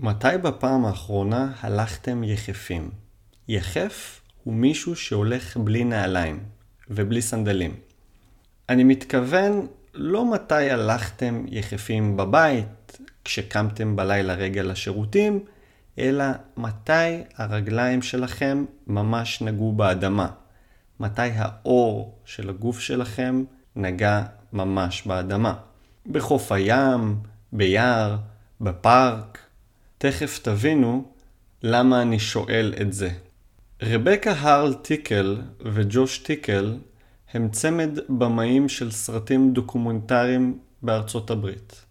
מתי בפעם האחרונה הלכתם יחפים? יחף הוא מישהו שהולך בלי נעליים ובלי סנדלים. אני מתכוון לא מתי הלכתם יחפים בבית, כשקמתם בלילה רגע לשירותים, אלא מתי הרגליים שלכם ממש נגעו באדמה. מתי האור של הגוף שלכם נגע ממש באדמה. בחוף הים, ביער, בפארק. תכף תבינו למה אני שואל את זה. רבקה הרל טיקל וג'וש טיקל הם צמד במאים של סרטים דוקומנטריים בארצות הברית.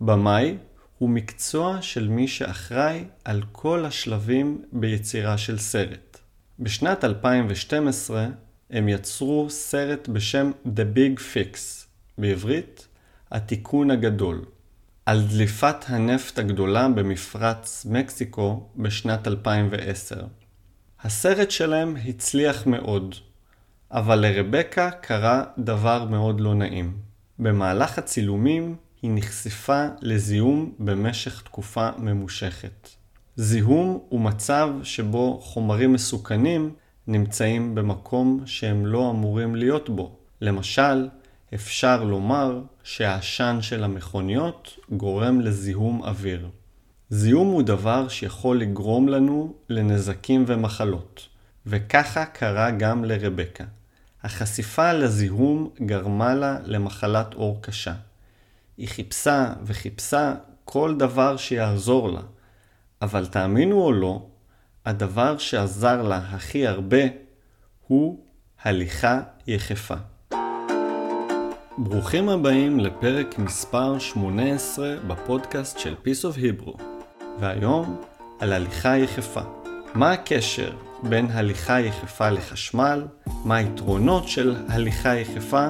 במאי הוא מקצוע של מי שאחראי על כל השלבים ביצירה של סרט. בשנת 2012 הם יצרו סרט בשם The Big Fix, בעברית, התיקון הגדול, על דליפת הנפט הגדולה במפרץ מקסיקו בשנת 2010. הסרט שלהם הצליח מאוד, אבל לרבקה קרה דבר מאוד לא נעים. במהלך הצילומים היא נחשפה לזיהום במשך תקופה ממושכת. זיהום הוא מצב שבו חומרים מסוכנים נמצאים במקום שהם לא אמורים להיות בו. למשל, אפשר לומר שהעשן של המכוניות גורם לזיהום אוויר. זיהום הוא דבר שיכול לגרום לנו לנזקים ומחלות, וככה קרה גם לרבקה. החשיפה לזיהום גרמה לה למחלת עור קשה. היא חיפשה וחיפשה כל דבר שיעזור לה, אבל תאמינו או לא, הדבר שעזר לה הכי הרבה הוא הליכה יחפה. ברוכים הבאים לפרק מספר 18 בפודקאסט של Peace of Hebrew, והיום על הליכה יחפה. מה הקשר בין הליכה יחפה לחשמל, מה היתרונות של הליכה יחפה,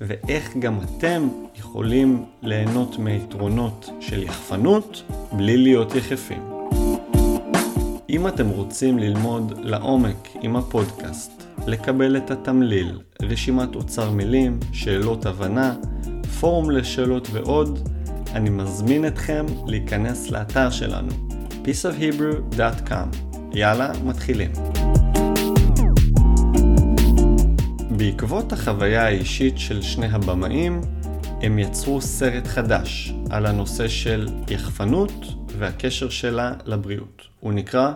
ואיך גם אתם יכולים ליהנות מיתרונות של יחפנות בלי להיות יחפים. אם אתם רוצים ללמוד לעומק עם הפודקאסט, לקבל את התמליל, רשימת אוצר מילים, שאלות הבנה, פורום לשאלות ועוד, אני מזמין אתכם להיכנס לאתר שלנו, peaceofhebrew.com. יאללה, מתחילים. בעקבות החוויה האישית של שני הבמאים, הם יצרו סרט חדש על הנושא של יחפנות והקשר שלה לבריאות. הוא נקרא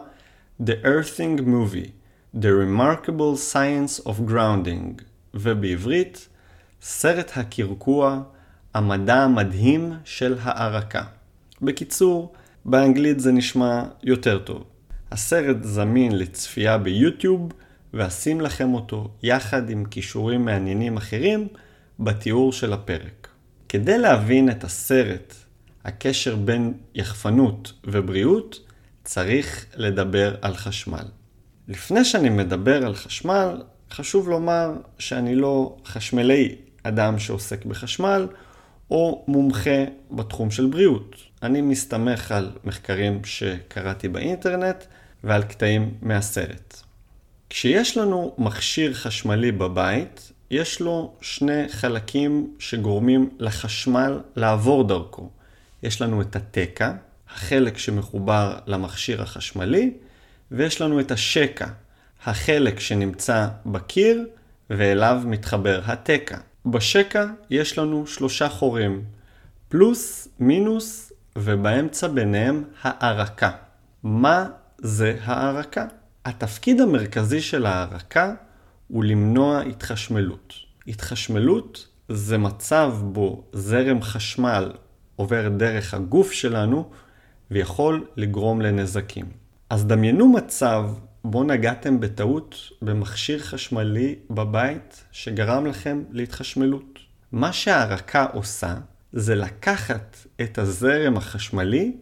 The Earthing Movie, The Remarkable Science of Grounding, ובעברית, סרט הקרקוע, המדע המדהים של הערקה. בקיצור, באנגלית זה נשמע יותר טוב. הסרט זמין לצפייה ביוטיוב, ואשים לכם אותו יחד עם כישורים מעניינים אחרים בתיאור של הפרק. כדי להבין את הסרט, הקשר בין יחפנות ובריאות, צריך לדבר על חשמל. לפני שאני מדבר על חשמל, חשוב לומר שאני לא חשמלאי, אדם שעוסק בחשמל, או מומחה בתחום של בריאות. אני מסתמך על מחקרים שקראתי באינטרנט ועל קטעים מהסרט. כשיש לנו מכשיר חשמלי בבית, יש לו שני חלקים שגורמים לחשמל לעבור דרכו. יש לנו את התקע, החלק שמחובר למכשיר החשמלי, ויש לנו את השקע, החלק שנמצא בקיר ואליו מתחבר התקע. בשקע יש לנו שלושה חורים, פלוס, מינוס, ובאמצע ביניהם הערקה. מה זה הערקה? התפקיד המרכזי של הערקה הוא למנוע התחשמלות. התחשמלות זה מצב בו זרם חשמל עובר דרך הגוף שלנו ויכול לגרום לנזקים. אז דמיינו מצב בו נגעתם בטעות במכשיר חשמלי בבית שגרם לכם להתחשמלות. מה שהערקה עושה זה לקחת את הזרם החשמלי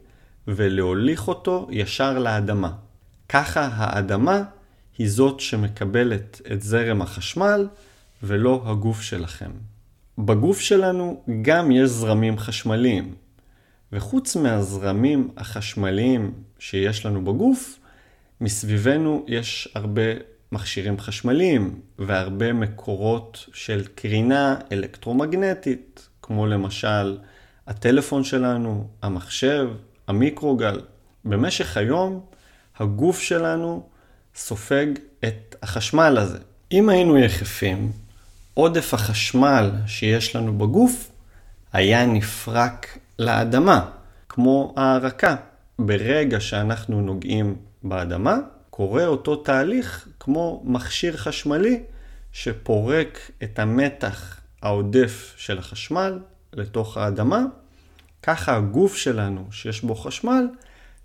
ולהוליך אותו ישר לאדמה. ככה האדמה היא זאת שמקבלת את זרם החשמל ולא הגוף שלכם. בגוף שלנו גם יש זרמים חשמליים, וחוץ מהזרמים החשמליים שיש לנו בגוף, מסביבנו יש הרבה מכשירים חשמליים והרבה מקורות של קרינה אלקטרומגנטית, כמו למשל הטלפון שלנו, המחשב, המיקרוגל. במשך היום הגוף שלנו סופג את החשמל הזה. אם היינו יחפים, עודף החשמל שיש לנו בגוף היה נפרק לאדמה, כמו הערקה. ברגע שאנחנו נוגעים באדמה, קורה אותו תהליך כמו מכשיר חשמלי שפורק את המתח העודף של החשמל לתוך האדמה. ככה הגוף שלנו שיש בו חשמל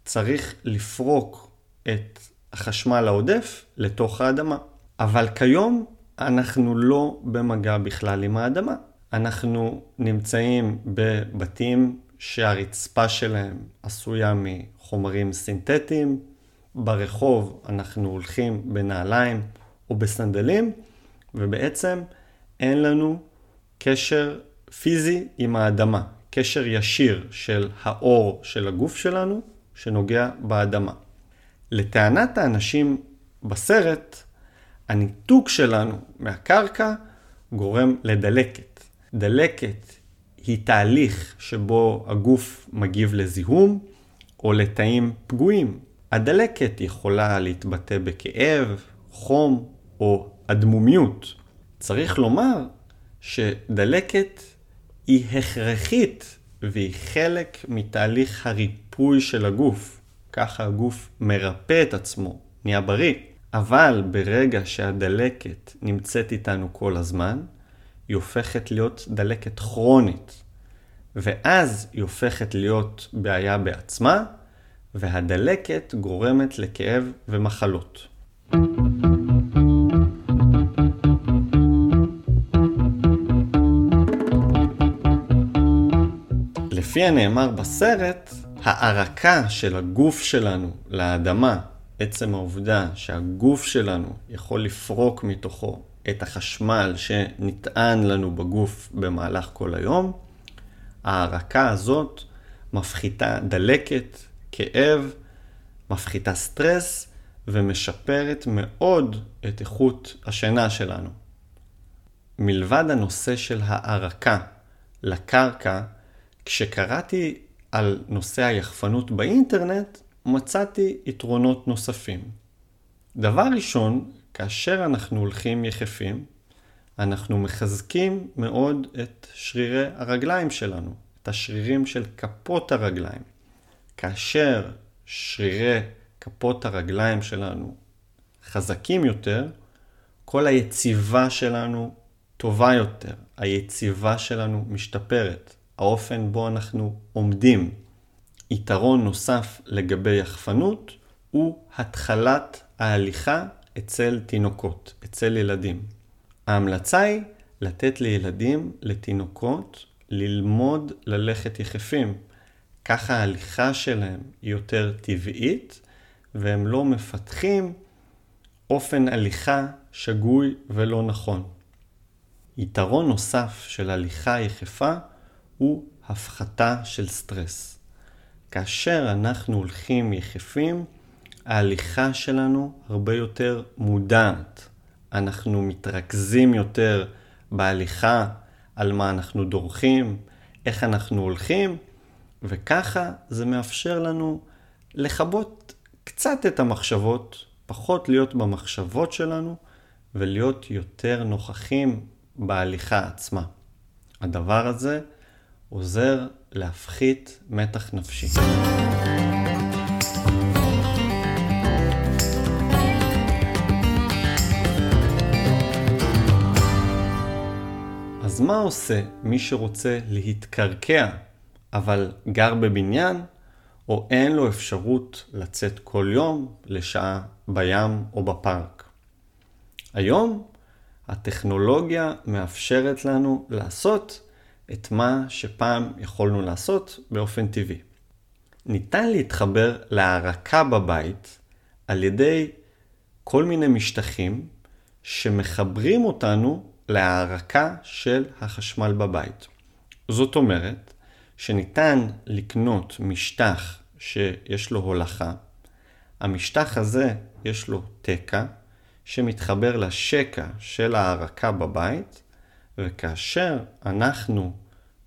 צריך לפרוק את החשמל העודף לתוך האדמה. אבל כיום אנחנו לא במגע בכלל עם האדמה. אנחנו נמצאים בבתים שהרצפה שלהם עשויה מחומרים סינתטיים, ברחוב אנחנו הולכים בנעליים או בסנדלים, ובעצם אין לנו קשר פיזי עם האדמה, קשר ישיר של האור של הגוף שלנו שנוגע באדמה. לטענת האנשים בסרט, הניתוק שלנו מהקרקע גורם לדלקת. דלקת היא תהליך שבו הגוף מגיב לזיהום או לתאים פגועים. הדלקת יכולה להתבטא בכאב, חום או אדמומיות. צריך לומר שדלקת היא הכרחית והיא חלק מתהליך הריפוי של הגוף. ככה הגוף מרפא את עצמו, נהיה בריא. אבל ברגע שהדלקת נמצאת איתנו כל הזמן, היא הופכת להיות דלקת כרונית. ואז היא הופכת להיות בעיה בעצמה, והדלקת גורמת לכאב ומחלות. לפי הנאמר בסרט, הערקה של הגוף שלנו לאדמה, עצם העובדה שהגוף שלנו יכול לפרוק מתוכו את החשמל שנטען לנו בגוף במהלך כל היום, ההערקה הזאת מפחיתה דלקת, כאב, מפחיתה סטרס ומשפרת מאוד את איכות השינה שלנו. מלבד הנושא של הערקה לקרקע, כשקראתי על נושא היחפנות באינטרנט, מצאתי יתרונות נוספים. דבר ראשון, כאשר אנחנו הולכים יחפים, אנחנו מחזקים מאוד את שרירי הרגליים שלנו, את השרירים של כפות הרגליים. כאשר שרירי כפות הרגליים שלנו חזקים יותר, כל היציבה שלנו טובה יותר, היציבה שלנו משתפרת, האופן בו אנחנו עומדים. יתרון נוסף לגבי יחפנות הוא התחלת ההליכה אצל תינוקות, אצל ילדים. ההמלצה היא לתת לילדים, לתינוקות, ללמוד ללכת יחפים. ככה ההליכה שלהם היא יותר טבעית, והם לא מפתחים אופן הליכה שגוי ולא נכון. יתרון נוסף של הליכה יחפה הוא הפחתה של סטרס. כאשר אנחנו הולכים יחפים, ההליכה שלנו הרבה יותר מודעת. אנחנו מתרכזים יותר בהליכה, על מה אנחנו דורכים, איך אנחנו הולכים, וככה זה מאפשר לנו לכבות קצת את המחשבות, פחות להיות במחשבות שלנו, ולהיות יותר נוכחים בהליכה עצמה. הדבר הזה עוזר להפחית מתח נפשי. מה עושה מי שרוצה להתקרקע, אבל גר בבניין, או אין לו אפשרות לצאת כל יום לשעה בים או בפארק? היום הטכנולוגיה מאפשרת לנו לעשות את מה שפעם יכולנו לעשות באופן טבעי. ניתן להתחבר להערקה בבית על ידי כל מיני משטחים שמחברים אותנו להערקה של החשמל בבית. זאת אומרת שניתן לקנות משטח שיש לו הולכה. המשטח הזה יש לו תקע שמתחבר לשקע של הערקה בבית, וכאשר אנחנו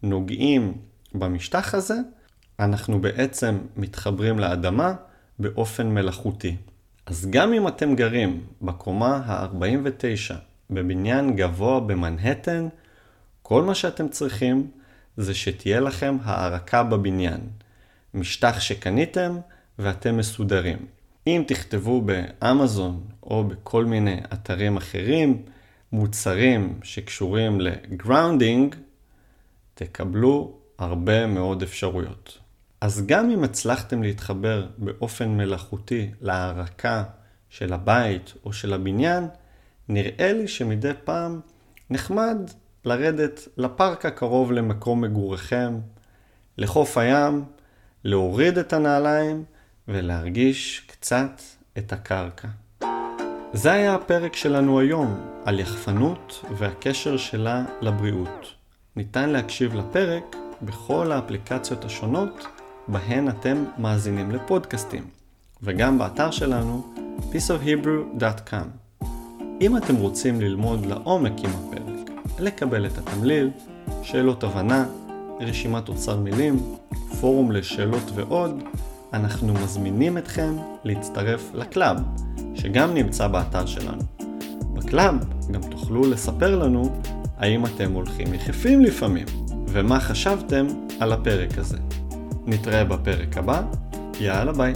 נוגעים במשטח הזה, אנחנו בעצם מתחברים לאדמה באופן מלאכותי. אז גם אם אתם גרים בקומה ה-49 בבניין גבוה במנהטן, כל מה שאתם צריכים זה שתהיה לכם הארקה בבניין. משטח שקניתם ואתם מסודרים. אם תכתבו באמזון או בכל מיני אתרים אחרים, מוצרים שקשורים לגראונדינג, תקבלו הרבה מאוד אפשרויות. אז גם אם הצלחתם להתחבר באופן מלאכותי להערקה של הבית או של הבניין, נראה לי שמדי פעם נחמד לרדת לפארק הקרוב למקום מגוריכם, לחוף הים, להוריד את הנעליים ולהרגיש קצת את הקרקע. זה היה הפרק שלנו היום על יחפנות והקשר שלה לבריאות. ניתן להקשיב לפרק בכל האפליקציות השונות בהן אתם מאזינים לפודקאסטים, וגם באתר שלנו peaceofhebrew.com. אם אתם רוצים ללמוד לעומק עם הפרק, לקבל את התמליל, שאלות הבנה, רשימת אוצר מילים, פורום לשאלות ועוד, אנחנו מזמינים אתכם להצטרף לקלאב, שגם נמצא באתר שלנו. בקלאב גם תוכלו לספר לנו האם אתם הולכים יחפים לפעמים, ומה חשבתם על הפרק הזה. נתראה בפרק הבא, יאללה ביי.